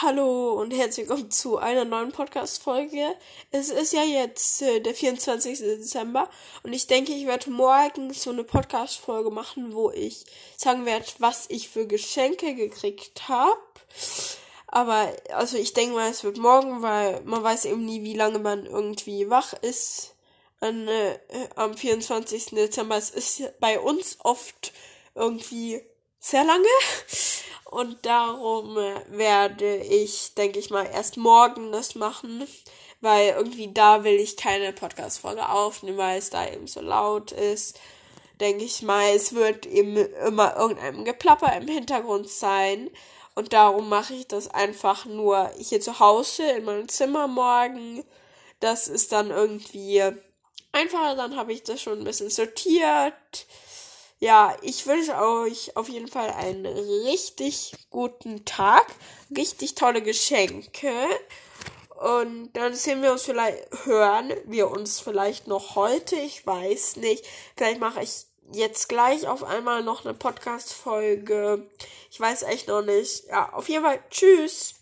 Hallo und herzlich willkommen zu einer neuen Podcast-Folge. Es ist ja jetzt äh, der 24. Dezember und ich denke, ich werde morgen so eine Podcast-Folge machen, wo ich sagen werde, was ich für Geschenke gekriegt habe. Aber also ich denke mal, es wird morgen, weil man weiß eben nie, wie lange man irgendwie wach ist an, äh, am 24. Dezember. Es ist bei uns oft irgendwie sehr lange. Und darum äh, werde ich, denke ich mal, erst morgen das machen, weil irgendwie da will ich keine Podcast-Folge aufnehmen, weil es da eben so laut ist. Denke ich mal, es wird eben immer irgendein Geplapper im Hintergrund sein. Und darum mache ich das einfach nur hier zu Hause in meinem Zimmer morgen. Das ist dann irgendwie einfacher, dann habe ich das schon ein bisschen sortiert ja, ich wünsche euch auf jeden Fall einen richtig guten Tag, richtig tolle Geschenke. Und dann sehen wir uns vielleicht, hören wir uns vielleicht noch heute, ich weiß nicht. Vielleicht mache ich jetzt gleich auf einmal noch eine Podcast-Folge. Ich weiß echt noch nicht. Ja, auf jeden Fall, tschüss.